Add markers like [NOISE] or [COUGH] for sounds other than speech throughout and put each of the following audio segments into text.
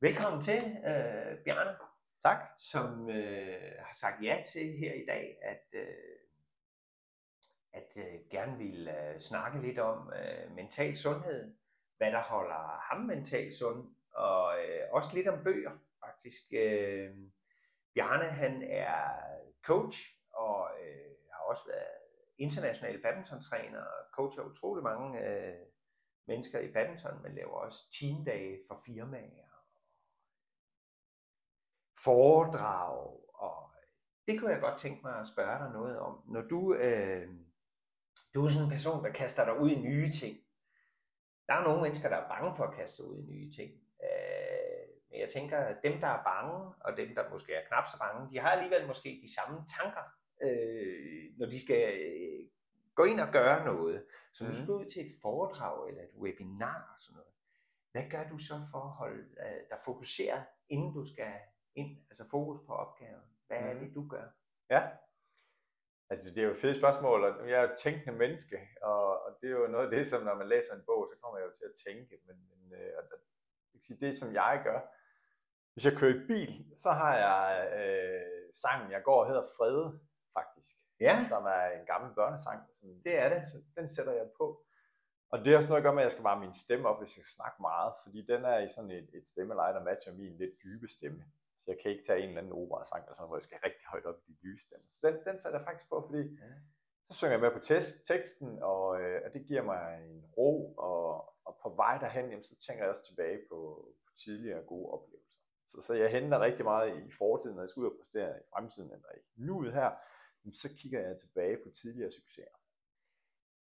Velkommen til, øh, Bjarne, Tak. som øh, har sagt ja til her i dag, at, øh, at øh, gerne vil øh, snakke lidt om øh, mental sundhed, hvad der holder ham mentalt sund, og øh, også lidt om bøger, faktisk. Øh, Bjarne, han er coach, og øh, har også været international badmintontræner, og coacher utrolig mange øh, mennesker i badminton, men laver også teamdage for firmaer, foredrag, og det kunne jeg godt tænke mig at spørge dig noget om. Når du, øh, du er sådan en person, der kaster dig ud i nye ting. Der er nogle mennesker, der er bange for at kaste sig ud i nye ting. Øh, men jeg tænker, at dem, der er bange, og dem, der måske er knap så bange, de har alligevel måske de samme tanker, øh, når de skal øh, gå ind og gøre noget. Så mm. du skal ud til et foredrag eller et webinar og sådan noget. Hvad gør du så for at holde øh, dig fokuseret, inden du skal ind, altså fokus på opgaven? Hvad er det, du gør? Ja. Altså, det er jo et fedt spørgsmål, og jeg er jo et tænkende menneske, og, og det er jo noget af det, som når man læser en bog, så kommer jeg jo til at tænke, men, men øh, og, sige, det som jeg gør, hvis jeg kører i bil, så har jeg øh, sangen, jeg går, hedder Frede, faktisk. Ja. Som er en gammel børnesang. Som, Det er det. Så den sætter jeg på. Og det er også noget at gøre med, at jeg skal varme min stemme op, hvis jeg skal snakke meget, fordi den er i sådan et, et stemmeleje, der matcher min lidt dybe stemme. Så jeg kan ikke tage en eller anden opera-sang, eller sådan, hvor jeg skal rigtig højt op i de dybe stemme. Så den, den sætter jeg faktisk på, fordi Ja. så synger jeg med på test, teksten, og, øh, og det giver mig en ro, og, og på vej derhen, jamen, så tænker jeg også tilbage på, på tidligere gode oplevelser. Så, så jeg henter rigtig meget i fortiden, når jeg skal ud og præstere i fremtiden, eller i nuet her, jamen, så kigger jeg tilbage på tidligere succeser.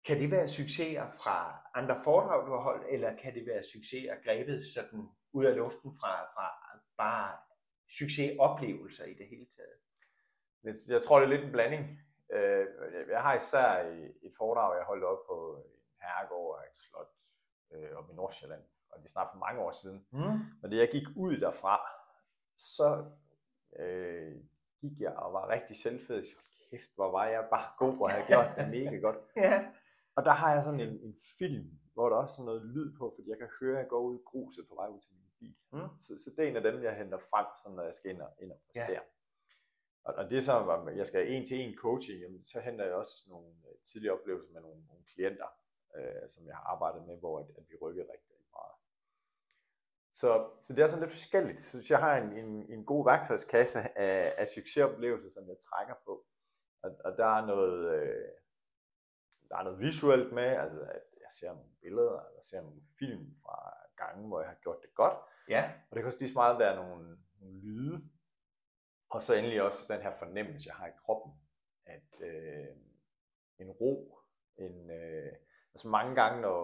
Kan det være succeser fra andre foredrag, du har holdt, eller kan det være succeser grebet sådan ud af luften fra, fra bare succesoplevelser i det hele taget? Men Jeg tror, det er lidt en blanding. Øh, Jeg har især et foredrag, jeg holdt op på en herregård og et slot øh, op i Nordsjælland, og det er snart for mange år siden. Mm. Og da jeg gik ud derfra, så øh, gik jeg og var rigtig selvfed. Sagde, kæft, hvor var jeg bare god, og havde gjort det mega godt. [LAUGHS] Ja. Og der har jeg sådan en, en film, hvor der også er noget lyd på, fordi jeg kan høre, at jeg går ud i gruset på vej ud til min bil. Mm. Så, så det er en af dem, jeg henter frem, sådan, når jeg skal ind og, ind og Ja. præstere. Og, og det så, om jeg skal en til en coaching, jamen, så henter jeg også nogle øh, tidlige oplevelser med nogle, nogle klienter, øh, som jeg har arbejdet med, hvor at, at vi rykker rigtig, meget. Så, så det er sådan lidt forskelligt. Så jeg har en, en, en god værktøjskasse af, af succesoplevelser, som jeg trækker på. Og, og der er noget, øh, der er noget visuelt med, altså at jeg ser nogle billeder, eller jeg ser nogle film fra gange, hvor jeg har gjort det godt. Ja. Og det kan også lige så meget være nogle, nogle lyde. Og så endelig også den her fornemmelse, jeg har i kroppen. At øh, en ro, en, øh, altså mange gange, når,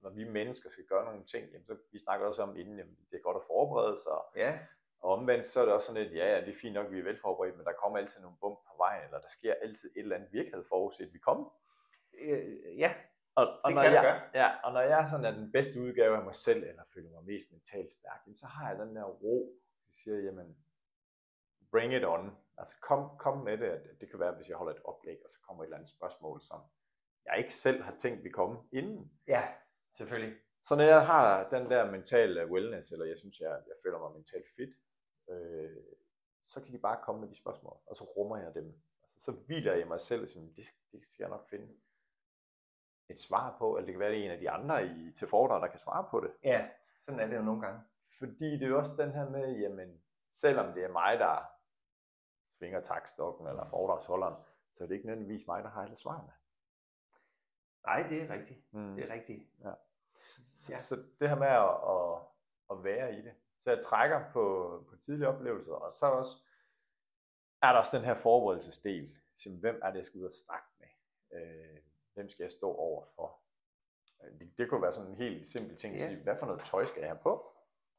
når vi mennesker skal gøre nogle ting, jamen, så vi snakker også om inden, jamen, det er godt at forberede sig, Ja. og omvendt, så er det også sådan lidt, ja, ja, det er fint nok, vi er velforberedt, men der kommer altid nogle bump på vejen, eller der sker altid et eller andet, vi ikke havde forudset, vi kom. Øh, ja. Og, og, Det når kan der jeg, ja, og når jeg sådan er den bedste udgave af mig selv, eller føler mig mest mentalt stærk, jamen, så har jeg den der ro, jeg siger, jamen, bring it on. Altså kom, kom med det. Det kan være, hvis jeg holder et oplæg, og så kommer et eller andet spørgsmål, som jeg ikke selv har tænkt vi komme inden. Ja, selvfølgelig. Så når jeg har den der mentale wellness, eller jeg synes, jeg, jeg føler mig mentalt fit, øh, så kan de bare komme med de spørgsmål, og så rummer jeg dem. Altså, så hviler jeg mig selv, siger, det, det skal jeg nok finde et svar på, eller det kan være, det er en af de andre i, til foredrag, der kan svare på det. Ja, sådan er det jo nogle gange. Fordi det er jo også den her med, jamen, selvom det er mig, der svinger takstokken eller foredragsholderen, så er det ikke nødvendigvis mig, der har alle svarene. Nej, det er rigtigt. Mm. Det er rigtigt. Ja. Ja. Ja. Så det her med at, at, at være i det. Så jeg trækker på, på tidlige oplevelser, og så også, er der også den her forberedelsesdel. Så hvem er det, jeg skal ud og snakke med? Øh, hvem skal jeg stå over for? Øh, Det, det kunne være sådan en helt simpel ting at Ja. sige, hvad for noget tøj skal jeg have på?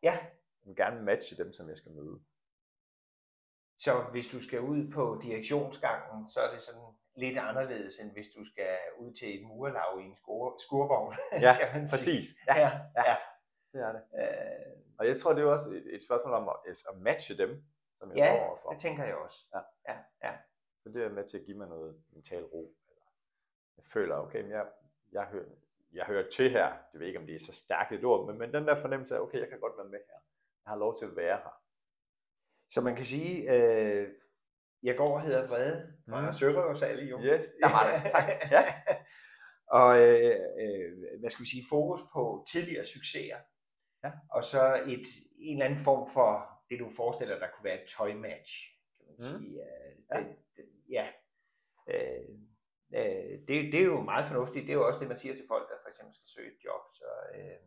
Ja, Jeg vil gerne matche dem, som jeg skal møde. så hvis du skal ud på direktionsgangen, så er det sådan lidt anderledes, end hvis du skal ud til et murlag i en skur, skurvogn. [LAUGHS] Ja, kan man sige. præcis. Ja, ja. ja. Det er det. Øh, Og jeg tror, det er også et, et spørgsmål om at, at matche dem, som jeg ja, står overfor. det tænker jeg også. Ja. Ja, ja. Så det er med til at give mig noget mental ro. Jeg føler, okay, jeg, jeg, hører, jeg hører til her. Jeg ved ikke, om det er så stærkt et ord, men, men den der fornemmelse af, okay, jeg kan godt være med her. Jeg har lov til at være her. Så man kan sige, øh, jeg går og hedder Frede fra Mm. Sørøversal i jo. Yes, der var det. Tak. Ja. [LAUGHS] og øh, øh, hvad skal vi sige, fokus på tidligere succeser. Ja. Og så et, en eller anden form for det, du forestiller dig, der kunne være et tøjmatch, kan man Mm. sige. Øh, Ja. det, det, ja. Øh, øh, det, det er jo meget fornuftigt. Det er jo også det, man siger til folk, der for eksempel skal søge et job. Så, øh,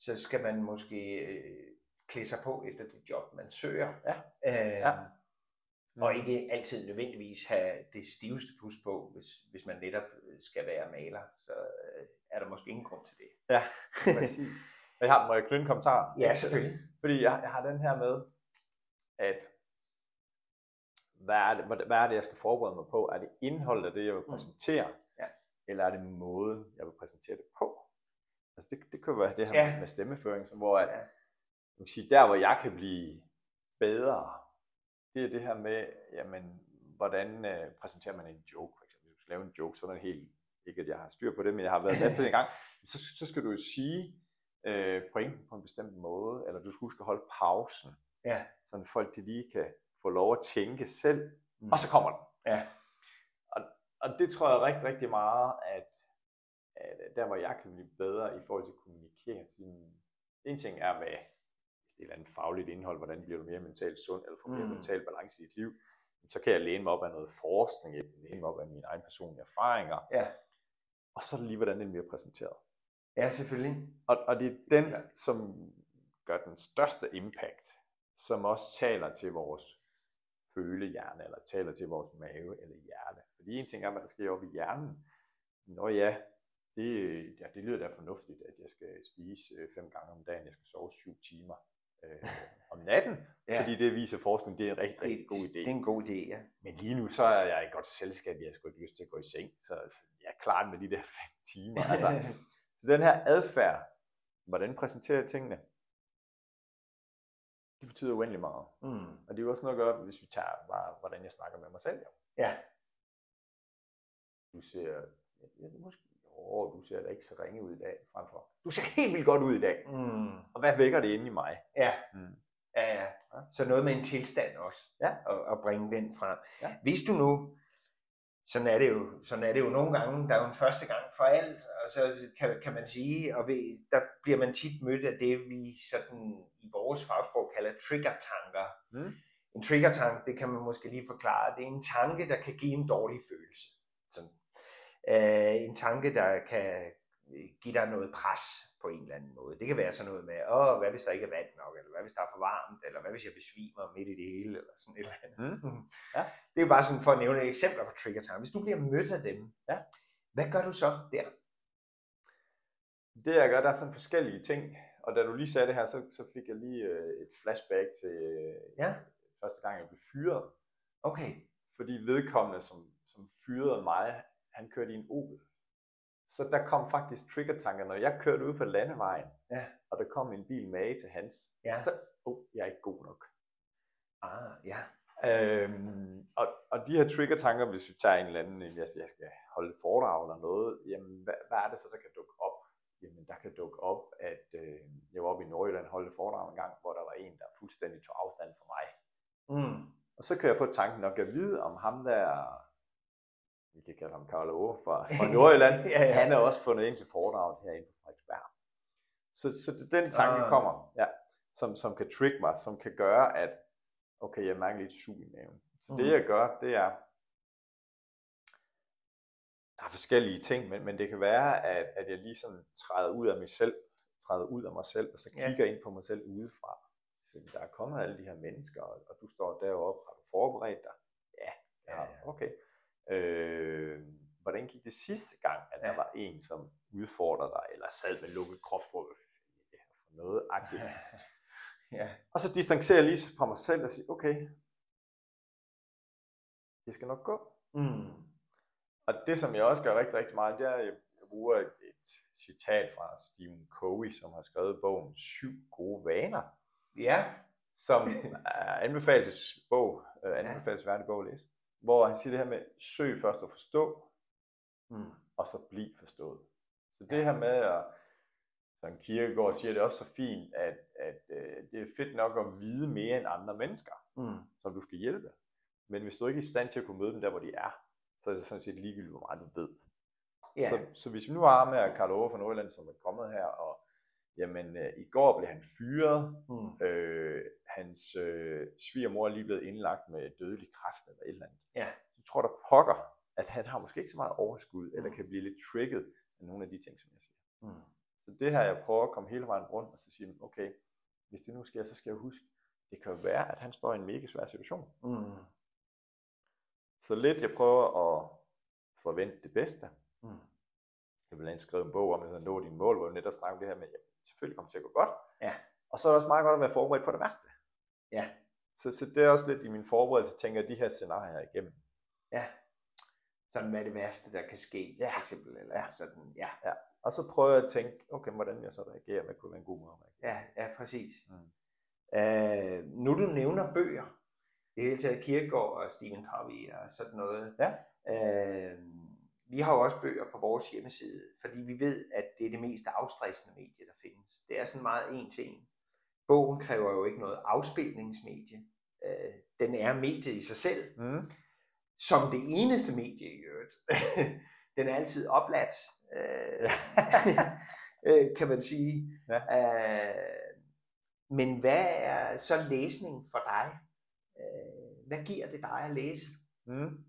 så skal man måske øh, klæde sig på efter det job, man søger. Ja. Øh, Ja. og ikke altid nødvendigvis have det stiveste pus på, hvis, hvis man netop øh, skal være maler. Så øh, er der måske ingen grund til det. Ja, [LAUGHS] præcis. Jeg har, må jeg knytte en kommentar? Ja, selvfølgelig. Fordi jeg, jeg har den her med, at hvad er, det, hvad er det, jeg skal forberede mig på? Er det indholdet af det, jeg vil præsentere? Mm. Ja. Eller er det måden, jeg vil præsentere det på? Altså det, det kan være det her Ja. med stemmeføring, hvor at, man kan sige, der hvor jeg kan blive bedre, det er det her med, jamen, hvordan øh, præsenterer man en joke, for eksempel. Hvis du skal lave en joke, så er det helt, ikke at jeg har styr på det, men jeg har været med på det en gang, [LAUGHS] så, så skal du jo sige øh, pointen på en bestemt måde, eller du skal huske at holde pausen, Ja. så folk de lige kan få lov at tænke selv, Mm. og så kommer den. Ja. Og, og det tror jeg rigtig, rigtig meget, at, at der hvor jeg kan blive bedre i forhold til kommunikering, sådan, en ting er med et eller andet fagligt indhold, hvordan bliver du mere mentalt sund, eller får mere Mm. mental balance i dit liv, så kan jeg læne mig op af noget forskning, jeg kan læne mig op af mine egne personlige erfaringer, Ja. og så er det lige, hvordan den bliver præsenteret. Ja, selvfølgelig. Og, og det er den, Klart. som gør den største impact, som også taler til vores følehjerne, eller taler til vores mave eller hjerte. Fordi en ting er, hvad der sker oppe i hjernen. Nå ja, det, ja, det lyder da fornuftigt, at jeg skal spise øh, fem gange om dagen, jeg skal sove syv timer øh, om natten, [LAUGHS] Ja. fordi det viser forskning, det er en rigtig, rigtig god idé. Det er en god idé, ja. Men lige nu, så er jeg i godt selskab, jeg har sgu ikke lyst til at gå i seng, så så jeg er klar med de der [LAUGHS] fem timer. Altså, [LAUGHS] så den her adfærd, hvordan præsenterer jeg tingene, det betyder uendelig meget. mm. Og det er jo også noget at gøre, hvis vi tager bare, hvordan jeg snakker med mig selv. Jo. Ja. Du ser, ja, måske, jo, du ser da ikke så ringe ud i dag, fremfor. Du ser helt vildt godt ud i dag. Mm. Og hvad vækker det inde i mig? Ja. Mm. Ja, ja. Så noget med en tilstand også. Ja. Og, og bringe den frem. Ja. Hvis du nu, sådan er, det jo, sådan er det jo nogle gange, der er jo en første gang for alt, og så kan, kan man sige, og ved, der bliver man tit mødt af det, vi sådan i vores fagsprog kalder trigger-tanker. Mm. En trigger-tank, det kan man måske lige forklare, det er en tanke, der kan give en dårlig følelse. Sådan. Øh, en tanke, der kan give dig noget pres på en eller anden måde. Det kan være sådan noget med, åh, hvad hvis der ikke er vand nok, eller hvad hvis der er for varmt, eller hvad hvis jeg besvimer midt i det hele, eller sådan et eller andet. Mm. [LAUGHS] Ja. Det er bare sådan for at nævne et eksempler på trigger time. Hvis du bliver mødt af dem, Ja. hvad gør du så der? Det jeg gør, der er sådan forskellige ting. Og da du lige sagde det her, så, så fik jeg lige øh, et flashback til øh, Ja. første gang, jeg blev fyret. Okay. Fordi vedkommende, som, som fyrede mig, han kørte i en Opel. Så der kom faktisk trigger-tanker, når jeg kørte ud på landevejen, Ja. og der kom en bil med til hans. Ja. Så, oh, jeg er ikke god nok. Ah, ja. Øhm, og, og de her trigger-tanker, hvis vi tager en eller anden, jeg, jeg skal holde foredrag eller noget, jamen hvad, hvad er det så, der kan dukke op? Jamen der kan dukke op, at øh, jeg var oppe i Nordjylland og holdt et foredrag en gang, hvor der var en, der fuldstændig tog afstand fra mig. Mm. Og så kan jeg få tanken nok at vide om ham der, vi kan kalde ham Karl Ove fra, [LAUGHS] fra Nordjylland, Ja, ja. han er også fundet ind til foredraget herinde på Frederiksberg. Så, så den tanke Ah. kommer, ja, som, som kan trick mig, som kan gøre, at okay, jeg mærker lidt sug i maven. Så det Mhm. jeg gør, det er, der er forskellige ting, men, men det kan være, at, at jeg lige sådan træder ud af mig selv, træder ud af mig selv, og så Ja. kigger ind på mig selv udefra. Så der er kommet alle de her mennesker, og, og du står deroppe, har du forberedt dig? Ja, ja, Ja, ja. okay. Øh, hvordan gik det sidste gang, at der Ja. var en, som udfordrede dig, eller sad med lukket krop på ja, for noget agtigt? [LAUGHS] Ja. Og så distancerer jeg lige fra mig selv og siger, okay, det skal nok gå. Mm. Og det, som jeg også gør rigtig, rigtig meget, det er, at jeg bruger et, et citat fra Stephen Covey, som har skrevet bogen Syv gode vaner, Ja. som er anbefalesbog, øh, anbefalesværdig bog at læse, hvor han siger det her med, søg først at forstå, Mm. og så bliv forstået. Så det her med at, Som Kierkegaard siger det også så fint, at, at øh, det er fedt nok at vide mere end andre mennesker, Mm. som du skal hjælpe. Men hvis du ikke er i stand til at kunne møde dem der, hvor de er, så er det sådan set ligegyldigt, hvor meget du ved. Ja. Så, så hvis vi nu har med Karl Ove fra Nordjylland, som er kommet her, og jamen, øh, i går blev han fyret, Mm. øh, hans øh, svigermor er lige blevet indlagt med dødelig kræft eller et eller andet. Ja. Så tror der pokker, at han har måske ikke så meget overskud, eller Mm. kan blive lidt trigget af nogle af de ting, som jeg siger. Mm. Så det her, jeg prøver at komme hele vejen rundt, og så sige, okay, hvis det nu sker, så skal jeg huske, det kan jo være, at han står i en mega svær situation. Mm. Så lidt, jeg prøver at forvente det bedste. Mm. Jeg vil skrive en bog om, at nå dine mål, hvor jeg netop snakker om det her med, at selvfølgelig kommer det til at gå godt. Ja. Og så er det også meget godt at være forberedt på det værste. Ja. Så, så det er også lidt i min forberedelse, tænker jeg de her scenarier igennem. Ja. Sådan, hvad er det værste, der kan ske, Ja. for eksempel. Eller Ja. sådan, ja. Og så prøver jeg at tænke, okay, hvordan jeg så reagerer, hvad kunne være en god måde at reagere. Ja, ja, præcis. Mm. Øh, nu du nævner bøger, det er hele taget Kierkegaard og Stephen Covey og sådan noget. Ja. Øh, vi har jo også bøger på vores hjemmeside, fordi vi ved, at det er det mest afstressende medie, der findes. Det er sådan meget en til en. Bogen kræver jo ikke noget afspilningsmedie. Øh, den er mediet i sig selv, Mm. Som det eneste medie i øvrigt. [LAUGHS] den er altid opladt, øh, [LAUGHS] øh, kan man sige. Ja. Øh, men hvad er så læsning for dig? Øh, hvad giver det dig at læse? Mm.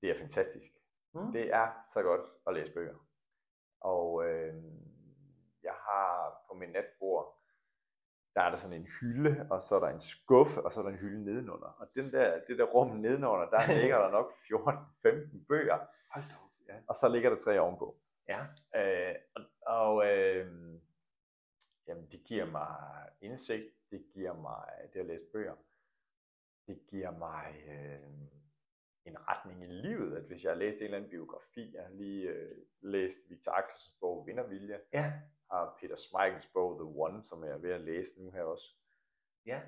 Det er fantastisk. Mm. Det er så godt at læse bøger. Og øh, jeg har på min natbord, der er der sådan en hylde, og så er der en skuffe, og så er der en hylde nedenunder. Og den der, det der rum nedenunder, der [LAUGHS] ligger der nok 14-15 bøger, Hold da op. Ja. og så ligger der tre ovenpå. Ja. Øh, og og øh, jamen, det giver mig indsigt, det giver mig det at læse bøger, det giver mig øh, en retning i livet, at hvis jeg har læst en eller anden biografi, jeg har lige øh, læst Victor Axelsens bog Vindervilje, Ja. Har Peter Smeichels bog The One, som jeg er ved at læse nu her også. Ja.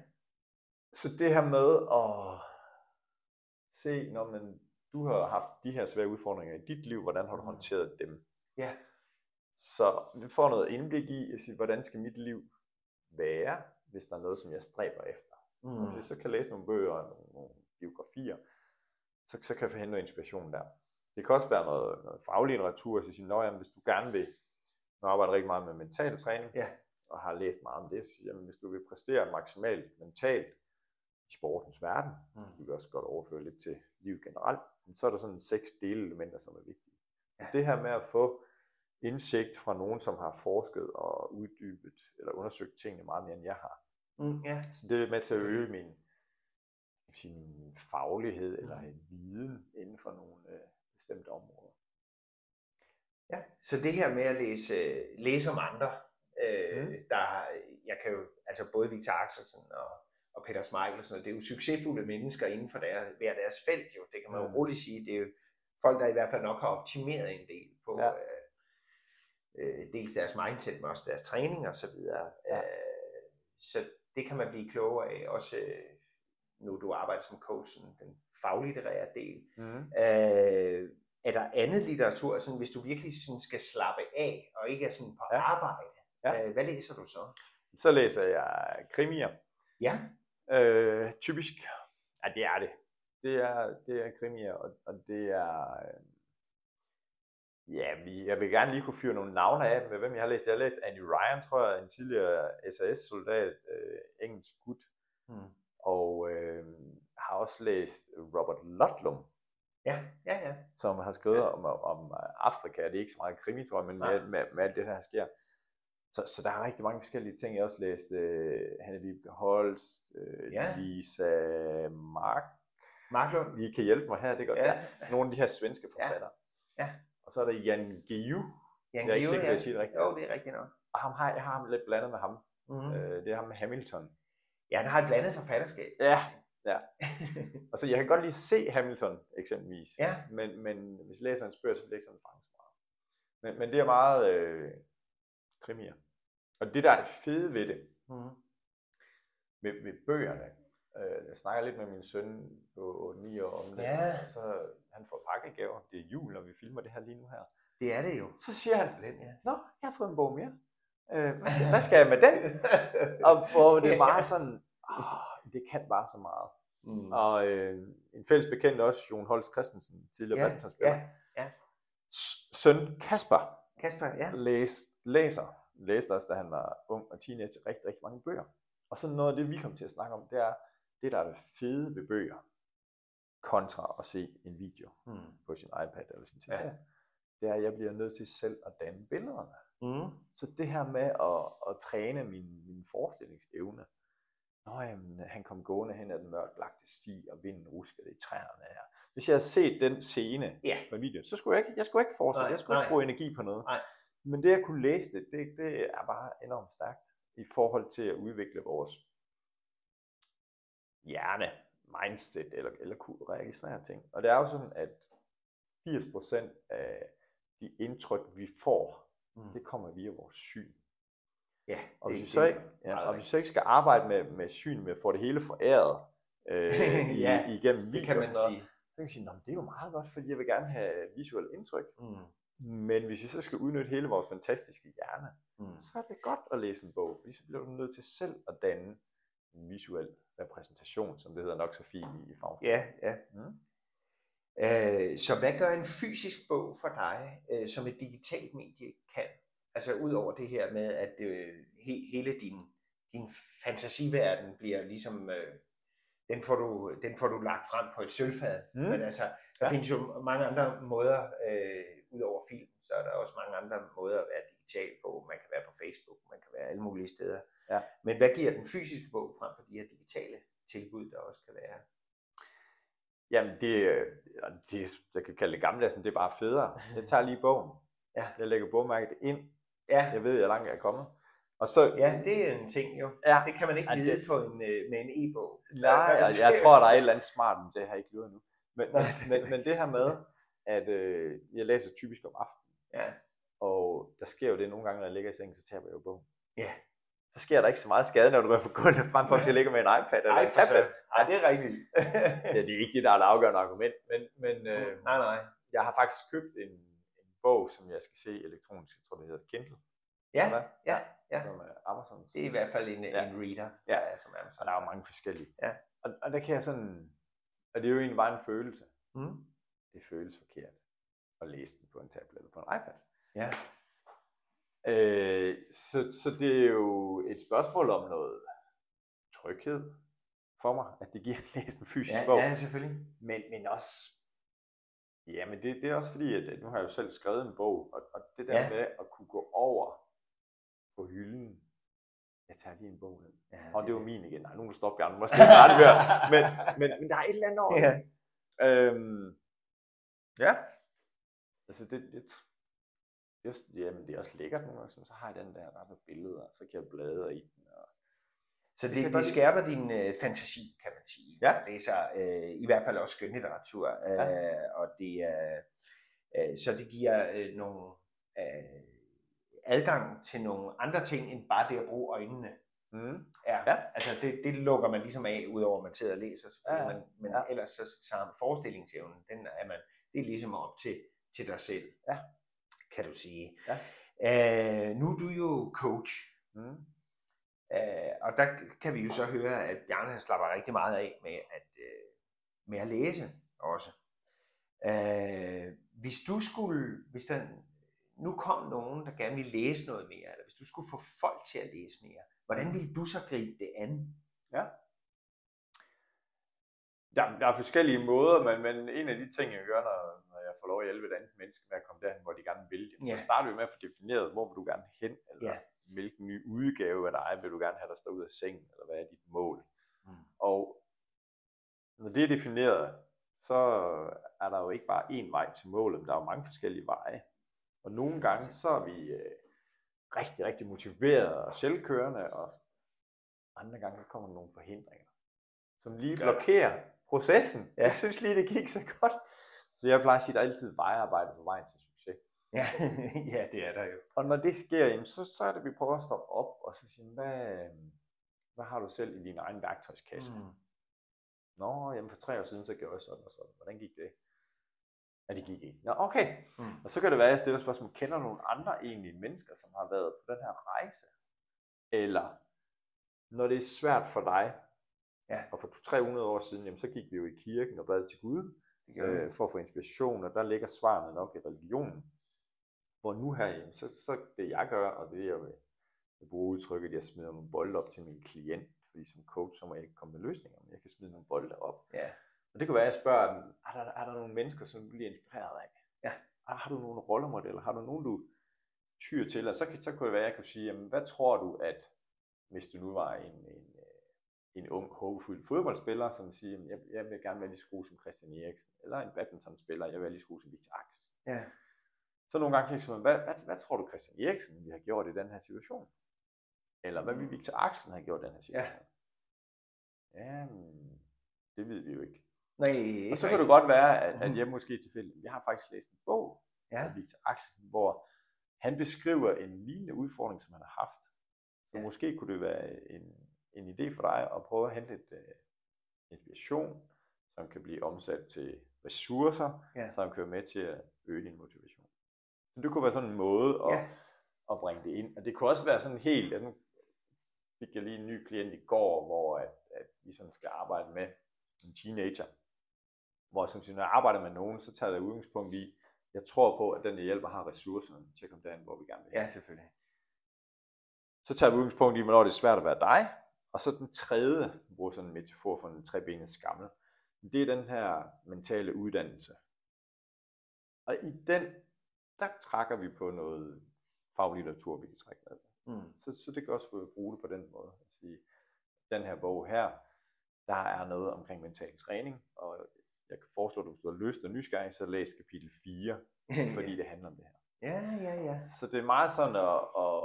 Så det her med at se, når man, du har haft de her svære udfordringer i dit liv, hvordan har du Mm. håndteret dem? Ja. Så vi får noget indblik i, at sige, hvordan skal mit liv være, hvis der er noget, som jeg stræber efter. Mm. Hvis jeg så kan læse nogle bøger og nogle, nogle biografier, så, så kan jeg få noget inspiration der. Det kan også være noget, noget faglig litteratur, så sige, at hvis du gerne vil, nu arbejder rigtig meget med mental træning, Ja. og har læst meget om det, jamen, hvis du vil præstere maksimalt mentalt i sportens verden, Mm. du kan også godt overføre lidt til liv generelt, men så er der sådan seks delelementer, som er vigtige. Ja. det her med at få indsigt fra nogen, som har forsket og uddybet eller undersøgt tingene meget mere, end jeg har. Mm. Ja. Så det er med til at øge min, sige, min faglighed eller en viden inden for nogle øh, bestemte områder. Ja, så det her med at læse, læse om andre, øh, Mm. der jeg kan jo, altså både Victor Axelsen og, og Peter Smeichel, og sådan noget, det er jo succesfulde mennesker inden for deres, hver deres felt jo, det kan man jo Mm. roligt sige, det er jo folk, der i hvert fald nok har optimeret en del på Ja. øh, øh, dels deres mindset, men også deres træning og så videre. Ja. Øh, så det kan man blive klogere af, også øh, nu du arbejder som coach, den faglitterære del. Mm. Øh, er der andet litteratur, sådan, hvis du virkelig sådan skal slappe af, og ikke er sådan på Ja. arbejde? Ja. Øh, hvad læser du så? Så læser jeg krimier. Ja. Øh, typisk. Ja, det er det. Det er, det er krimier, og, og det er... Øh, ja, jeg vil gerne lige kunne fyre nogle navne af, med hvem jeg har læst. Jeg har læst Annie Ryan, tror jeg, en tidligere SAS-soldat, øh, engelsk gut, Hmm. og øh, har også læst Robert Ludlum, Ja, ja, ja. som har skrevet om, om Afrika. Det er ikke så meget krimi, tror jeg, men med, Nej. med, med alt det, der sker. Så, så der er rigtig mange forskellige ting. Jeg har også læst øh, Hanne Vibeke Holst, øh, Ja. Lisa Mark. Marklund? Vi kan hjælpe mig her, det er godt. Ja. Ja. Nogle af de her svenske forfattere. Ja. Og så er der Jan Guillou. Jan Jeg er ikke Guillou, sikker ja. jeg siger det rigtigt. Jo, det er rigtigt nok. Og ham har, jeg har ham lidt blandet med ham. Mm. Mm. Øh, det er ham med Hamilton. Ja, han har et blandet forfatterskab. Ja, ja. Og [LAUGHS] så jeg kan godt lige se Hamilton eksempelvis. ja. Men, men hvis jeg læser hans bøger, så bliver det ikke sådan så meget. Men, men det er meget øh, krimier. Og det der er det fede ved det, Mm. ved, ved bøgerne, øh, jeg snakker lidt med min søn på 9 år om det, Ja. og så han får pakkegaver. Det er jul, når vi filmer det her lige nu her. Det er det jo. Så siger han, Lidt, ja. Nå, jeg har fået en bog mere. Øh, hvad, skal, [LAUGHS] hvad skal jeg med den? [LAUGHS] Og hvor det er meget sådan, det kan bare så meget. Mm. Og øh, en fælles bekendt også, Jon Holst Christensen, tidligere ja, badmintonspiller. Ja, ja. Søn Kasper, Kasper ja. læs, læser, læste også, da han var ung og teenager, rigtig, rigtig mange bøger. Og så noget af det, vi kom til at snakke om, det er, det der er det fede ved bøger, kontra at se en video mm. på sin iPad eller sin telefon, ja. det er, at jeg bliver nødt til selv at danne billederne. Mm. Så det her med at, at træne min, min forestillingsevne, Nå jamen, han kom gående hen ad den mørkt lagte sti, og vinden ruskede i træerne her. Hvis jeg havde set den scene ja. på video, så skulle jeg ikke, jeg skulle ikke forestille, nej, jeg skulle nej. ikke bruge energi på noget. Nej. Men det at kunne læse det, det, det er bare enormt stærkt i forhold til at udvikle vores hjerne, mindset, eller, eller kunne registrere ting. Og det er jo sådan, at 80% af de indtryk, vi får, mm. det kommer via vores syn. Ja, og hvis, vi så ikke, ja, og hvis vi så ikke skal arbejde med, med syn, med at få det hele foræret øh, [LAUGHS] ja, i, igennem video, det kan man sige. så kan vi sige, det er jo meget godt, fordi jeg vil gerne have visuelle indtryk. Mm. Men hvis vi så skal udnytte hele vores fantastiske hjerne, mm. så er det godt at læse en bog, fordi så bliver du nødt til selv at danne en visuel repræsentation, som det hedder nok så fint i fag. Ja, ja. Mm. Øh, så hvad gør en fysisk bog for dig, øh, som et digitalt medie kan? Altså ud over det her med, at øh, he, hele din, din fantasiverden bliver ligesom, øh, den, får du, den får du lagt frem på et sølvfad. Mm. Men altså, der ja. findes jo mange andre måder, øh, ud over film, så er der også mange andre måder at være digital på. Man kan være på Facebook, man kan være alle mulige steder. Ja. Men hvad giver den fysiske bog frem for de her digitale tilbud, der også kan være? Jamen, det, øh, det jeg kan kalde det gamle, det er bare federe. Jeg tager lige bogen. Ja. Jeg lægger bogmærket ind. Ja. Jeg ved, hvor langt jeg er kommet. Og så, ja, det er en ting jo. Ja. Det kan man ikke vide det, på en, øh, med en e-bog. Nej, jeg, jeg tror, der er et eller andet smart, men det har jeg ikke lyttet nu. Men, [LAUGHS] men, men det her med, at øh, jeg læser typisk om aftenen. Ja. Og der sker jo det nogle gange, når jeg ligger i sengen, så taber jeg jo bogen. Ja. Så sker der ikke så meget skade, når du er på gulvet, frem for at jeg ligger med en iPad eller en tablet. Nej, det er rigtigt. [LAUGHS] ja, det er ikke det, der er et afgørende argument, men, men øh, nej, nej. jeg har faktisk købt en, en bog, som jeg skal se elektronisk, jeg tror det hedder Kindle. Ja, ja, ja. Som er Amazon. Det er i hvert fald en, ja. en reader, ja. er, som Amazon. Og der er jo mange forskellige. Ja. Og, og der kan jeg sådan, og det er jo egentlig bare en følelse. Mm. Det føles forkert at læse den på en tablet eller på en iPad. Ja. Øh, så, så det er jo et spørgsmål om noget tryghed for mig, at det giver at læse en fysisk ja, bog. Ja, selvfølgelig. Men, men også, ja, men det, det er også fordi, at nu har jeg jo selv skrevet en bog, og, og det der ja. med at kunne gå over på hylden, jeg tager lige en bog ned. Ja, og det, det var min igen. Nej, nu stopper jeg, nu må jeg starte mere. Men, men, men der er et eller andet over ja. Øhm, ja, altså det, det, det, er, jamen det er også lækkert nogle gange, så har jeg den der, der er billeder, så kan jeg bladre i den. Og så det, det, det skærper din øh, fantasi, kan man sige. Ja. Læser øh, i hvert fald også skønlitteratur, øh, ja. og det, øh, øh, så det giver øh, nogle øh, adgang til nogle andre ting, end bare det at bruge øjnene. Mm. Ja, ja. altså det, det lukker man ligesom af, udover at man sidder og læser, ja, ja. men, men ja. ellers så, så forestillingsevnen, den er man, det er ligesom op til, til dig selv, ja. kan du sige. Ja. Uh, nu er du jo coach, mm. uh, og der kan vi jo så høre, at Bjarne han slapper rigtig meget af med at, uh, med at læse også. Uh, hvis du skulle, hvis der nu kom nogen, der gerne ville læse noget mere, eller hvis du skulle få folk til at læse mere, Hvordan vil du så gribe det an? Ja. Der, der er forskellige måder, men, men en af de ting, jeg gør, når, når jeg får lov at hjælpe et andet menneske med at komme derhen, hvor de gerne vil, ja. så starter vi med at få defineret, hvor vil du gerne hen, eller ja. hvilken ny udgave af dig vil du gerne have, der står ud af sengen, eller hvad er dit mål. Mm. Og når det er defineret, så er der jo ikke bare én vej til målet, men der er jo mange forskellige veje. Og nogle gange, så er vi øh, rigtig, rigtig motiveret og selvkørende, og andre gange kommer der nogle forhindringer, som lige blokerer processen. Ja. Jeg synes lige, det gik så godt. Så jeg plejer at sige, at der er altid vejarbejde på vejen til succes. Ja, [LAUGHS] ja det er der jo. Og når det sker, jamen, så, så er det, at vi prøver at stoppe op og så sige, hvad, hvad har du selv i din egen værktøjskasse? Mm. Nå, jamen for tre år siden, så gjorde jeg sådan og sådan. Hvordan gik det? Ja, det gik ikke. Nå, okay. Mm. Og så kan det være, at jeg stiller spørgsmål, kender du nogle andre egentlig mennesker, som har været på den her rejse? Eller når det er svært for dig, Ja. og for 200-300 år siden, jamen, så gik vi jo i kirken og bad til Gud, øh, for at få inspiration, og der ligger svarene nok i religionen. Hvor nu her, jamen, så, så det jeg gør, og det jeg vil jeg bruger udtrykket, at jeg smider nogle bolde op til min klient, fordi som coach, så må jeg ikke komme med løsninger, men jeg kan smide nogle bolde op. Ja. Og det kunne være, at jeg spørger er der, er der nogle mennesker, som du bliver inspireret af? Ja. Har, har du nogle rollemodeller? Har du nogen, du tyr til? Og så, kan- så kunne det være, at jeg kunne sige, jamen, hvad tror du, at hvis du nu var en, en, øh, en ung, håbefuld fodboldspiller, som siger, jeg, jeg vil gerne være lige så god som Christian Eriksen, eller en badmintonspiller, jeg vil være lige så god som Victor Axelsen. Ja. Så nogle gange kan jeg sige, hvad, hvad, hvad tror du Christian Eriksen vi har gjort i den her situation? Eller hvad vil Victor Axelsen have gjort i den her situation? Ja. Jamen, det ved vi jo ikke. Nej, Og så kan det godt være, at, at Mhm. jeg måske tilfældigt, jeg har faktisk læst en bog Ja. af Victor Axelsen, hvor han beskriver en lignende udfordring, som han har haft. Så Ja. måske kunne det være en, en idé for dig at prøve at hente et uh, inspiration, som kan blive omsat til ressourcer, Ja. som kan være med til at øge din motivation. Så det kunne være sådan en måde at, Ja. at bringe det ind. Og det kunne også være sådan helt, at nu fik jeg lige en ny klient i går, hvor at, at vi sådan skal arbejde med en teenager, hvor som når jeg arbejder med nogen, så tager jeg udgangspunkt i, jeg tror på, at den jeg hjælper har ressourcerne til at komme derhen, hvor vi gerne vil. Ja, selvfølgelig. Så tager vi udgangspunkt i, hvornår det er svært at være dig. Og så den tredje, jeg bruger sådan en metafor for en trebenet skammel, det er den her mentale uddannelse. Og i den, der trækker vi på noget faglitteratur, vi kan trække med. Mm. Så, så det kan også bruge det på den måde. At sige, den her bog her, der er noget omkring mental træning, og jeg foreslå, at du har lyst og nysgerrig, så læs kapitel 4, [LAUGHS] fordi det handler om det her. Ja, ja, ja. Så det er meget sådan at, at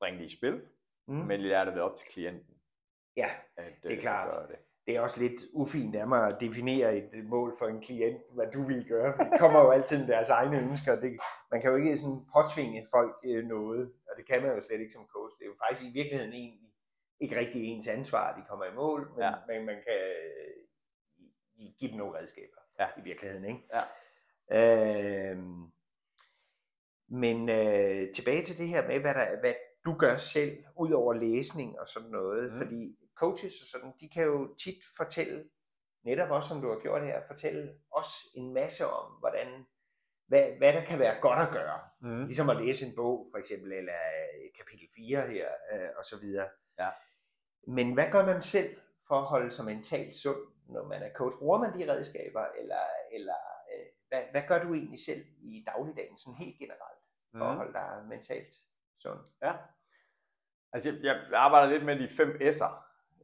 bringe det i spil, Mm. men lære det op til klienten. Ja, At, Det er øh, klart. Gøre det. det er også lidt ufint af mig at definere et mål for en klient, hvad du vil gøre, for det kommer jo altid med deres egne ønsker. Det, man kan jo ikke sådan påtvinge folk øh, noget, og det kan man jo slet ikke som coach. Det er jo faktisk i virkeligheden egentlig ikke rigtig ens ansvar, at de kommer i mål, men, Ja. ja. men man kan øh, give dem nogle redskaber Ja. i virkeligheden. Ikke? Ja. Øhm, men øh, tilbage til det her med, hvad, der, hvad du gør selv, ud over læsning og sådan noget, Mm. mm. fordi coaches og sådan, de kan jo tit fortælle, netop også som du har gjort her, fortælle os en masse om, hvordan, hvad, hvad der kan være godt at gøre. Mm. Ligesom at læse en bog, for eksempel, eller øh, kapitel 4 her, øh, og så videre. Ja. Men hvad gør man selv for at holde sig mentalt sund, når man er coach? Bruger man de redskaber, eller, eller øh, hvad, hvad gør du egentlig selv i dagligdagen, sådan helt generelt, for at Mm. holde dig mentalt sund? Ja. Altså, jeg, jeg arbejder lidt med de fem S'er,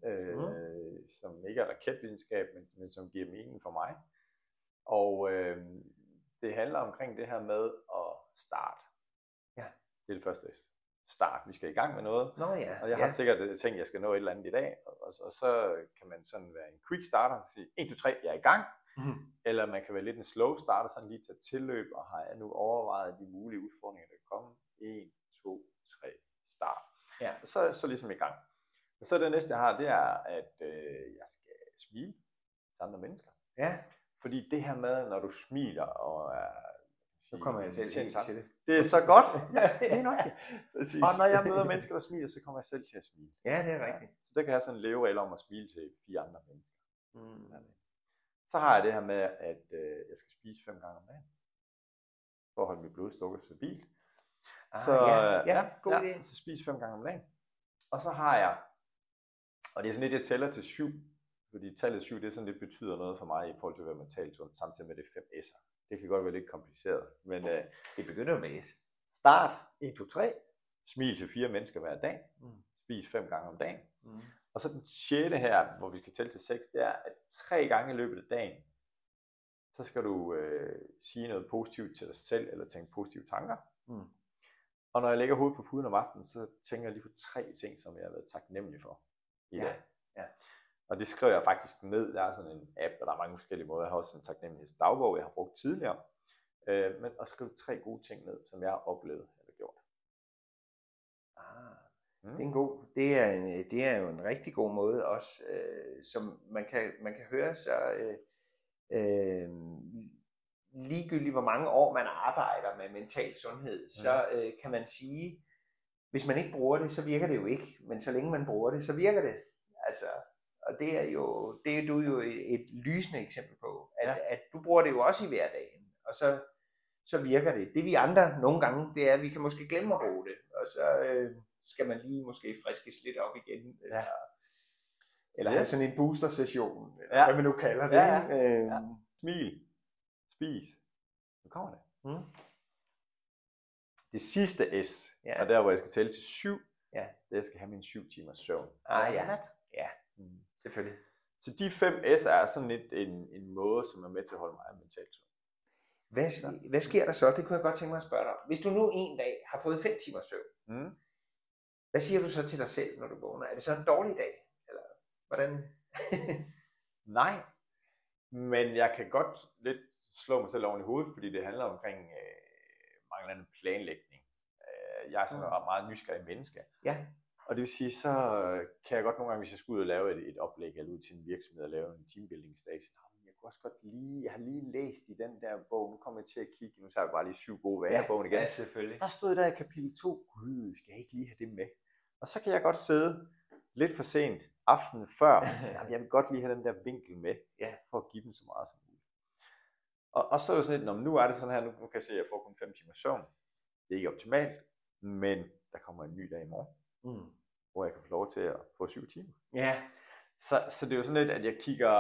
øh, mm. som ikke er raketvidenskab, men, men som giver mening for mig. Og øh, det handler omkring det her med at starte. Ja. Det er det første S. Start. Vi skal i gang med noget. Nå ja, Og jeg ja. har sikkert øh, tænkt, at jeg skal nå et eller andet i dag. Og, og, og så kan man sådan være en quick starter og sige, 1, 2, 3, jeg er i gang. Mhm. Eller man kan være lidt en slow starter, sådan lige tage tilløb, og har jeg nu overvejet de mulige udfordringer, der kan komme. 1, 2, 3, start. Ja. Og så, så ligesom i gang. Og så det næste, jeg har, det er, at øh, jeg skal smile til andre mennesker. ja, Fordi det her med, når du smiler og er... så kommer jeg selv helt til det. Det er så godt. ja, [LAUGHS] det er nok. Præcis. Og når jeg møder mennesker, der smiler, så kommer jeg selv til at smile. Ja, det er rigtigt. Så der kan jeg sådan en leveregel om at smile til fire andre mennesker. Mm. Så har jeg det her med, at øh, jeg skal spise fem gange om dagen. For at holde mit blodsukker stabilt. Ah, så, ja, ja, god ja, idé. så spis fem gange om dagen. Og så har jeg, og det er sådan lidt, jeg tæller til syv, fordi tallet syv, det er sådan lidt betyder noget for mig i forhold til være mentalt sund, samtidig med det fem S'er. Det kan godt være lidt kompliceret, men øh, Det begynder med S. start 1, 2, 3, smil til fire mennesker hver dag, Mm. spis fem gange om dagen. Mm. Og så den sjette her, hvor vi skal tælle til seks, det er, at tre gange i løbet af dagen, så skal du øh, sige noget positivt til dig selv, eller tænke positive tanker. Mm. Og når jeg lægger hovedet på puden om aftenen, så tænker jeg lige på tre ting, som jeg har været taknemmelig for i Ja, dag. ja. Og det skriver jeg faktisk ned. Der er sådan en app, og der er mange forskellige måder. Jeg har også en taknemmelighedsdagbog, jeg har brugt tidligere. Øh, men at skrive tre gode ting ned, som jeg har oplevet eller gjort. Ah, Mm. det er en god, det er, en, det er jo en rigtig god måde også, øh, som man kan, man kan høre så øh, øh, ligegyldigt hvor mange år man arbejder med mental sundhed, så øh, kan man sige, hvis man ikke bruger det, så virker det jo ikke. Men så længe man bruger det, så virker det. Altså, og det er jo, det er du jo et, et lysende eksempel på, at, ja. at du bruger det jo også i hverdagen, og så, så virker det. Det vi andre nogle gange, det er, at vi kan måske glemme at bruge det, og så øh, skal man lige måske friskes lidt op igen, eller, eller have sådan en booster-session, eller Ja. hvad man nu kalder det. Ja, ja. Øh, Ja. Smil. Spis. Nu kommer det. Mm. Det sidste S, Ja. ja. og der hvor jeg skal tælle til syv, Ja. det er, at jeg skal have min syv timers søvn. Ah, ja. Ja. Mm. Selvfølgelig. Så de fem S er sådan lidt en, en måde, som er med til at holde mig mentalt sund. Hvad, hvad sker der så? Det kunne jeg godt tænke mig at spørge dig om. Hvis du nu en dag har fået 5 timers søvn, Mm. hvad siger du så til dig selv, når du vågner? Er det så en dårlig dag? Eller hvordan? [LAUGHS] Nej, men jeg kan godt lidt slå mig selv oven i hovedet, fordi det handler omkring øh, manglende planlægning. Øh, jeg er sådan Mm. et meget nysgerrig menneske. ja. Og det vil sige, så kan jeg godt nogle gange, hvis jeg skal ud og lave et, et oplæg eller ud til en virksomhed og lave en teambuilding stage, jeg kunne også godt lige, jeg har lige læst i den der bog, nu kommer jeg til at kigge, nu tager jeg bare lige syv gode vaner bogen igen. ja, selvfølgelig. Der stod der i kapitel 2, gud, skal jeg ikke lige have det med? Og så kan jeg godt sidde lidt for sent aftenen før, og sige, "Jamen, jeg vil godt lige have den der vinkel med, Ja. for at give den så meget som muligt. Og, og så er det sådan lidt, "Nå, men nu er det sådan her, nu, nu kan jeg se, at jeg får kun 5 timer søvn. Det er ikke optimalt, men der kommer en ny dag i morgen, Mm. hvor jeg kan få lov til at få 7 timer. Ja. Så, så det er jo sådan lidt, at jeg kigger,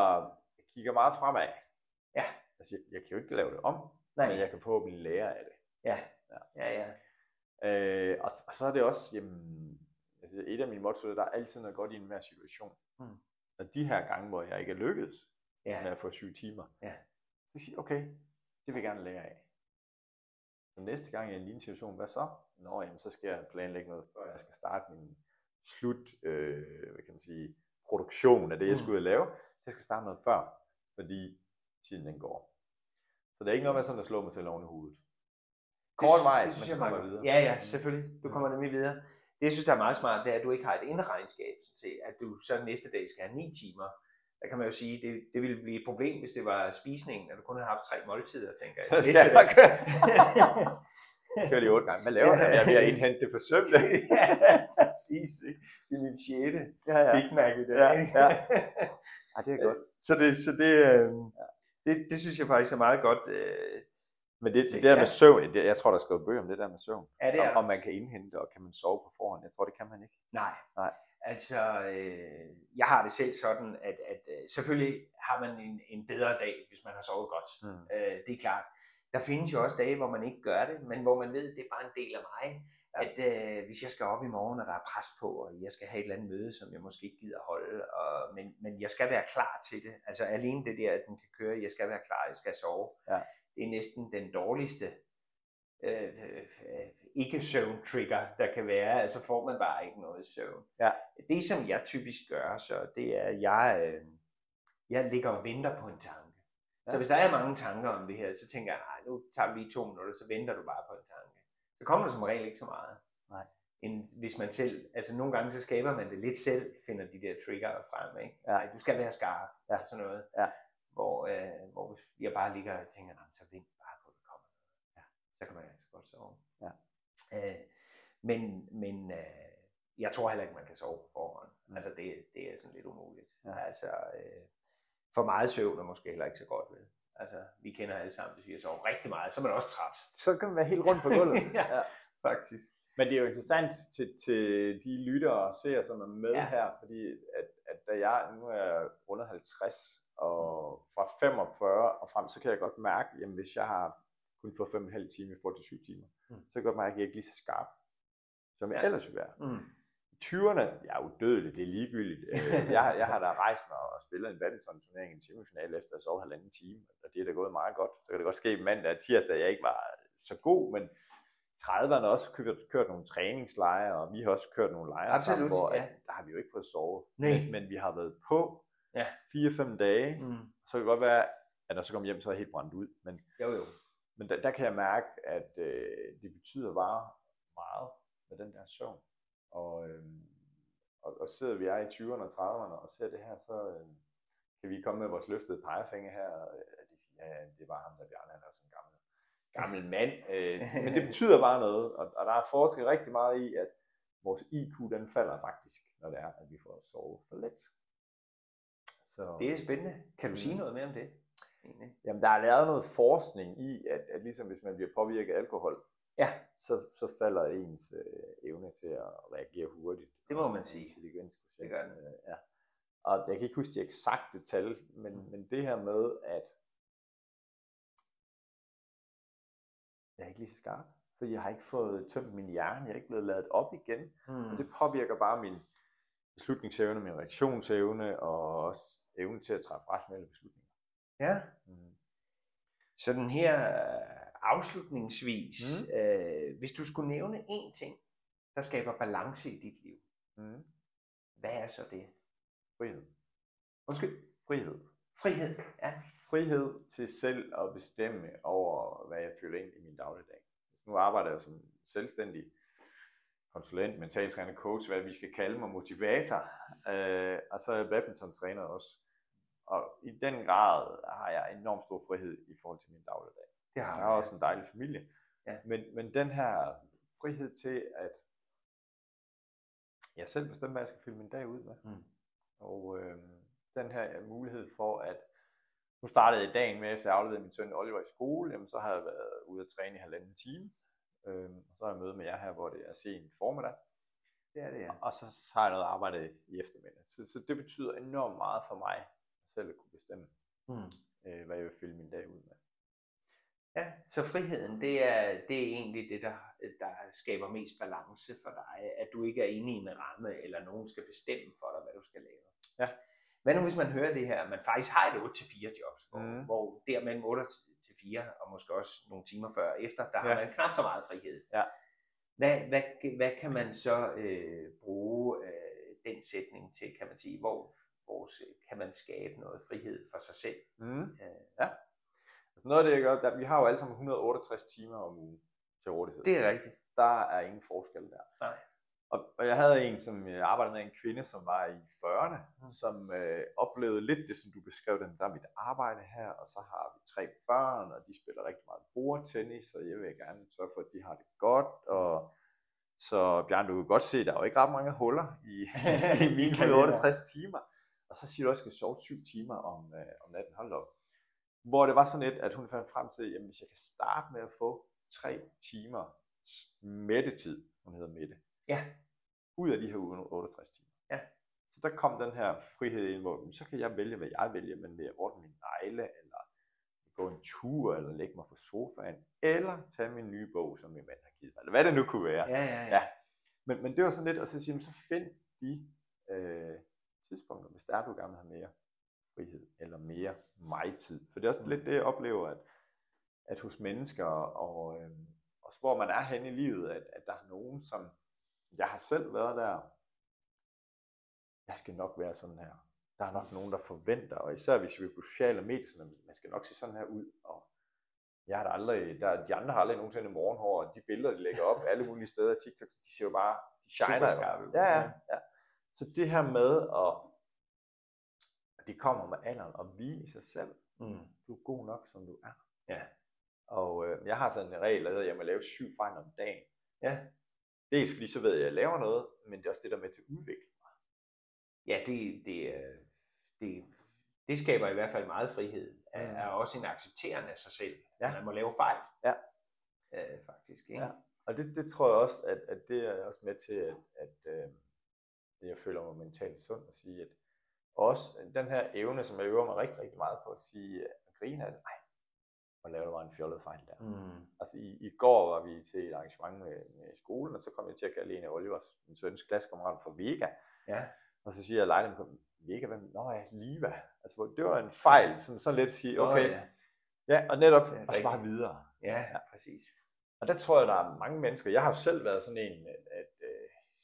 jeg kigger meget fremad. Ja. Altså, jeg, jeg kan jo ikke lave det om, Nej. men jeg kan forhåbentlig lære af det. Ja. Ja, ja. Øh, og, og så er det også, jamen, altså et af mine mottoer, der er altid noget godt i enhver situation. Mm. Og de her gange, hvor jeg ikke er lykkedes Ja. med at få syv timer, Ja. så siger jeg, okay, det vil jeg gerne lære af. Så næste gang jeg er i en lignende situation, hvad så? Nå, jamen, så skal jeg planlægge noget, før jeg skal starte min slut, øh, hvad kan man sige, produktion af det, jeg Mm. skal ud og lave. Jeg skal starte noget før, fordi tiden den går. Så det er ikke noget med sådan at slå mig selv oven i hovedet. Kort vej, men så kommer videre. Ja, ja, selvfølgelig. Du kommer nemlig videre. Det, jeg synes, der er meget smart, det er, at du ikke har et indregnskab, sådan set, at du så næste dag skal have 9 timer. Der kan man jo sige, det, det ville blive et problem, hvis det var spisningen, at du kun havde haft tre måltider, tænker jeg. Så skal jeg køre. Kør lige otte gange. Hvad laver Ja. jeg? Er ved at indhente det forsømte. [LAUGHS] ja, præcis. Ikke? Det er min sjette Ja, ja. Big Mac i dag. Ja, ja. [LAUGHS] Ej, det er godt. Så det, så det, øh, det, det synes jeg faktisk er meget godt. Øh, Men det, det der ja. med søvn, det, jeg tror, der er skrevet bøger om det der med søvn. er det er Om, om man kan indhente, og kan man sove på forhånd. Jeg tror, det kan man ikke. Nej. Nej. Altså, øh, jeg har det selv sådan, at, at øh, selvfølgelig har man en, en bedre dag, hvis man har sovet godt. Mm. Øh, det er klart. Der findes jo også dage, hvor man ikke gør det, men hvor man ved, at det er bare en del af mig. Ja. At øh, hvis jeg skal op i morgen, og der er pres på, og jeg skal have et eller andet møde, som jeg måske ikke gider holde, og, men, men jeg skal være klar til det. Altså alene det der, at den kan køre, jeg skal være klar, jeg skal sove. Ja. Det er næsten den dårligste øh, øh, ikke-søvn-trigger, der kan være. Altså får man bare ikke noget søvn. Ja. Det, som jeg typisk gør, så det er, at jeg, øh, jeg ligger og venter på en tanke. Så Ja. hvis der er mange tanker om det her, så tænker jeg, nej, nu tager vi lige to minutter, så venter du bare på en tanke. Så kommer der som regel ikke så meget. Nej. End hvis man selv, altså nogle gange så skaber man det lidt selv, finder de der trigger frem, ikke? Ja. Nej, du skal være skarp, Ja. og sådan noget. Ja. Hvor, øh, hvor jeg bare ligger og tænker, nej, så vent bare på, at det kommer noget. Ja. Så kan man altså godt sove. Ja. Øh, men men øh, jeg tror heller ikke, man kan sove på forhånd. Mm. Altså det, det er sådan lidt umuligt. Ja. Altså, øh, for meget søvn er måske heller ikke så godt ved. Altså, vi kender alle sammen, hvis vi har sovet rigtig meget, så er man også træt. Så kan man være helt rundt på gulvet. [LAUGHS] ja, ja, faktisk. Men det er jo interessant til, til de lyttere og seere, som er med Ja. her, fordi at, at da jeg, nu er under 50, og fra 45 og frem, så kan jeg godt mærke, at hvis jeg har kun fået 5,5 timer i forhold til 7 timer, Mm. så kan jeg godt mærke, at jeg ikke er lige så skarp, som jeg ellers ville være. Mm. I 20'erne, jeg er udødelig, det er ligegyldigt. Øh, [LAUGHS] jeg, jeg har da rejst mig og spillet en badminton-turnering i en semifinal efter at sove halvanden time, og det er da gået meget godt. Så kan det godt ske mandag og tirsdag, jeg ikke var så god, men 30'erne har også kørt, kørt nogle træningslejre, og vi har også kørt nogle lejre Absolut, sammen, hvor ja. at, der har vi jo ikke fået sove. Nej. Men, men vi har været på Ja. 4-5 dage, Mm. så kan det godt være, at når jeg så kommer hjem, så er jeg helt brændt ud. Men, Jo, jo. Men der, der kan jeg mærke, at øh, det betyder bare meget med den der søvn. Og, øh, og, og sidder vi er i 20'erne og 30'erne og ser det her, så øh, kan vi komme med vores løftede pegefinger her, og de siger, ja, det var ham, der Bjarne, han er sådan en gammel mand, øh, men det betyder bare noget, og, og der er forsket rigtig meget i, at vores IQ den falder faktisk, når det er, at vi får sovet for let. Så, det er spændende. Kan du sige noget mere om det? Egentlig? Jamen, der er lavet noget forskning i, at, at ligesom hvis man bliver påvirket af alkohol, ja. så, så falder ens øh, evne til at reagere hurtigt. Det må man sige. Det gør den. Øh, ja. Og jeg kan ikke huske de eksakte tal, men, mm. men det her med, at jeg er ikke lige så skarp, for jeg har ikke fået tømt min hjerne, jeg er ikke blevet lavet op igen, mm. og det påvirker bare min beslutningsevne, min reaktionsevne og også evne til at træffe rationelle beslutninger. Ja. Mm. Så den her afslutningsvis, mm. øh, hvis du skulle nævne én ting, der skaber balance i dit liv, mm. hvad er så det? Frihed. Undskyld? Frihed. Frihed, ja. Frihed til selv at bestemme over, hvad jeg føler ind i min dagligdag. Nu arbejder jeg som selvstændig konsulent, mentaltræner, coach, hvad vi skal kalde mig, motivator, øh, og så er jeg badminton-træner også. Og i den grad har jeg enormt stor frihed i forhold til min dagligdag. Det har jeg har også en dejlig familie. Ja. Men, men den her frihed til, at jeg selv bestemmer, hvad jeg skal fylde min dag ud med. Mm. Og øh, den her mulighed for, at nu startede jeg dagen med, efter jeg afleverede min søn Oliver i skole, jamen, så har jeg været ude at træne i halvanden time. Øh, og så har jeg møde med jer her, hvor det er sent formiddag. Det er det, ja. Og så har jeg noget arbejde i eftermiddag. Så, så det betyder enormt meget for mig, selv at kunne bestemme, mm. øh, hvad jeg vil fylde min dag ud med. Ja, så friheden, det er, det er egentlig det, der, der skaber mest balance for dig, at du ikke er inde i en ramme, eller nogen skal bestemme for dig, hvad du skal lave. Ja. Hvad nu hvis man hører det her, at man faktisk har et 8-4 jobs, hvor, mm. hvor der mellem 8 til 4, og måske også nogle timer før og efter, der ja. har man knap så meget frihed. Ja. Hvad, hvad, hvad kan man så øh, bruge øh, den sætning til, kan man sige, hvor, hvor kan man skabe noget frihed for sig selv? Mm. Øh, ja. Altså noget af det, jeg gør, der, vi har jo alle sammen 168 timer om ugen til rådighed. Det er rigtigt. Der er ingen forskel der. Nej. Og, og jeg havde en, som jeg arbejdede med, en kvinde, som var i 40'erne, mm. som øh, oplevede lidt det, som du beskrev, dem. der er mit arbejde her, og så har vi tre børn, og de spiller rigtig meget bordtennis, og jeg vil gerne sørge for, at de har det godt, og så Bjørn, du kan godt se, der er jo ikke ret mange huller i, [LAUGHS] i mine [LAUGHS] 68 timer. Og så siger du også, at jeg skal sove syv timer om, øh, om natten. Hold op. Hvor det var sådan lidt, at hun fandt frem til, at hvis jeg kan starte med at få tre timer mættetid, hun hedder Mette, ja. ud af de her 68 timer. Ja. Så der kom den her frihed ind, hvor så kan jeg vælge, hvad jeg vælger, men vil jeg ordne min negle, eller gå en tur, eller lægge mig på sofaen, eller tage min nye bog, som min mand har givet mig, eller hvad det nu kunne være. Ja, ja, ja. ja. Men, men det var sådan lidt, at så sige, så find de øh, tidspunkter, hvis der er, du gerne vil have mere frihed, eller mere mig-tid. For det er også lidt det, jeg oplever, at, at hos mennesker, og øh, også hvor man er hen i livet, at, at der er nogen, som, jeg har selv været der, jeg skal nok være sådan her. Der er nok nogen, der forventer, og især hvis vi er på sociale medier, man skal nok se sådan her ud, og jeg har da aldrig, der, de andre har aldrig nogensinde morgenhår, og de billeder, de lægger op alle mulige steder TikTok, de ser jo bare, de shiner jo. Ja, ja, ja. Så det her med at det kommer med alderen og hvile i sig selv. Mm. Du er god nok, som du er. Ja. Og øh, jeg har sådan en regel, at jeg må lave syv fejl om dagen. Ja. Dels fordi så ved jeg, at jeg laver noget, men det er også det der med til at udvikle mig. Ja, det, det, det, det skaber i hvert fald meget frihed. Mm. Er også en accepterende af sig selv. Ja. Man må lave fejl. Ja. Øh, faktisk. Ikke? Ja. Og det, det tror jeg også, at, at det er også med til, at, at øh, jeg føler mig mentalt sund at sige, at også den her evne, som jeg øver mig rigtig, rigtig meget på at sige, at grine af det, nej, og lave mig en fjollet fejl der. Mm. Altså i, i går var vi til et arrangement med, med skolen, og så kom jeg til at kalde en af Olivers, min søns klassekammerat fra Vega. Ja. Og så siger jeg lejligheden på, Vega, hvem? Nå ja, Liva. Altså det var en fejl, som så let sige, okay, oh, ja. ja. og netop, ja, og så bare videre. Ja, ja, præcis. Og der tror jeg, der er mange mennesker, jeg har jo selv været sådan en,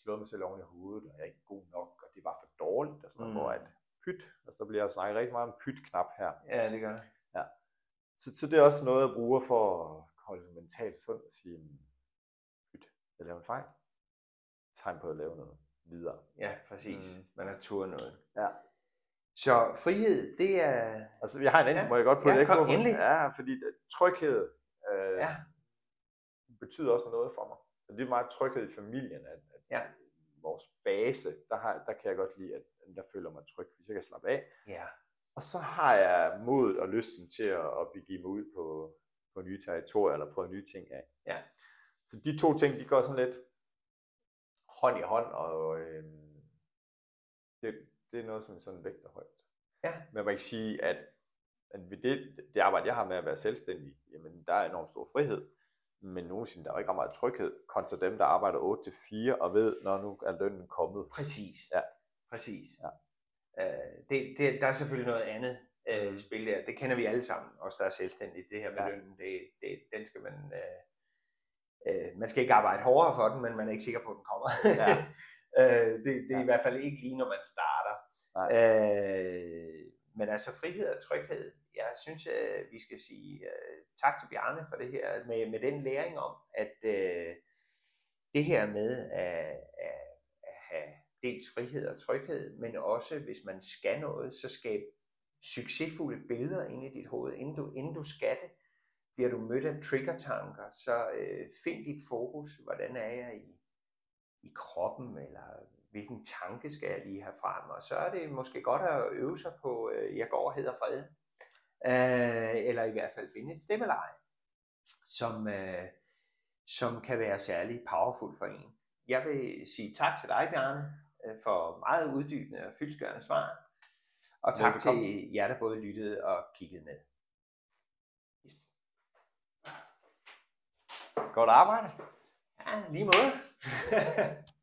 at, at, at øh, slå mig selv oven i hovedet, og jeg er ikke god nok, og det var for dårligt, og sådan mm. hvor at pyt. Altså, der bliver snakket rigtig meget om pyt-knap her. Ja, det gør det. Ja. Så, så det er også noget, jeg bruger for at holde mentalt sund og sige, pyt, jeg laver en fejl. Tegn på at lave noget videre. Ja, præcis. Mm. Man har tur noget. Ja. Så frihed, det er... Altså, jeg har en anden, ja. må jeg godt på ja, det ekstra. Kom, endelig. Ja, fordi tryghed Øh, Ja. betyder også noget for mig. Og det er meget tryghed i familien, at Ja. vores base, der, har, der kan jeg godt lide, at der føler mig tryg, hvis jeg kan slappe af. Ja. Og så har jeg modet og lysten til at, at begive mig ud på, på nye territorier, eller prøve nye ting af. Ja. Så de to ting, de går sådan lidt hånd i hånd, og øh, det, det er noget, som sådan vægter højt. Ja. Men man kan ikke sige, at, at ved det, det arbejde, jeg har med at være selvstændig, jamen der er enormt stor frihed, men nogensinde der er jo ikke ret meget tryghed, kontra dem, der arbejder 8-4 og ved, når nu er lønnen kommet. Præcis. Ja. Præcis. Ja. Øh, det, det, der er selvfølgelig noget andet øh, spil der. Det kender vi alle sammen, os der er selvstændige. Det her med Ja. lønnen, det, det, den skal man... Øh, øh, man skal ikke arbejde hårdere for den, men man er ikke sikker på, at den kommer. Ja. [LAUGHS] øh, det, det er Ja. i hvert fald ikke lige, når man starter. Nej. Øh, men altså frihed og tryghed, jeg synes, at vi skal sige øh, tak til Bjarne for det her, med, med den læring om, at øh, det her med at, at, at have dels frihed og tryghed, men også hvis man skal noget, så skabe succesfulde billeder ind i dit hoved, inden du, inden du skal det. Bliver du mødt af triggertanker, så øh, find dit fokus. Hvordan er jeg i, i kroppen, eller hvilken tanke skal jeg lige have frem? Og så er det måske godt at øve sig på, øh, jeg går og hedder fred. Øh, eller i hvert fald finde et stemmeleje, som, øh, som kan være særlig powerful for en. Jeg vil sige tak til dig, Bjarne, øh, for meget uddybende og fyldskørende svar. Og tak Velbekomme. til jer, der både lyttede og kiggede med. Yes. Godt arbejde. Ja, lige måde. [LAUGHS]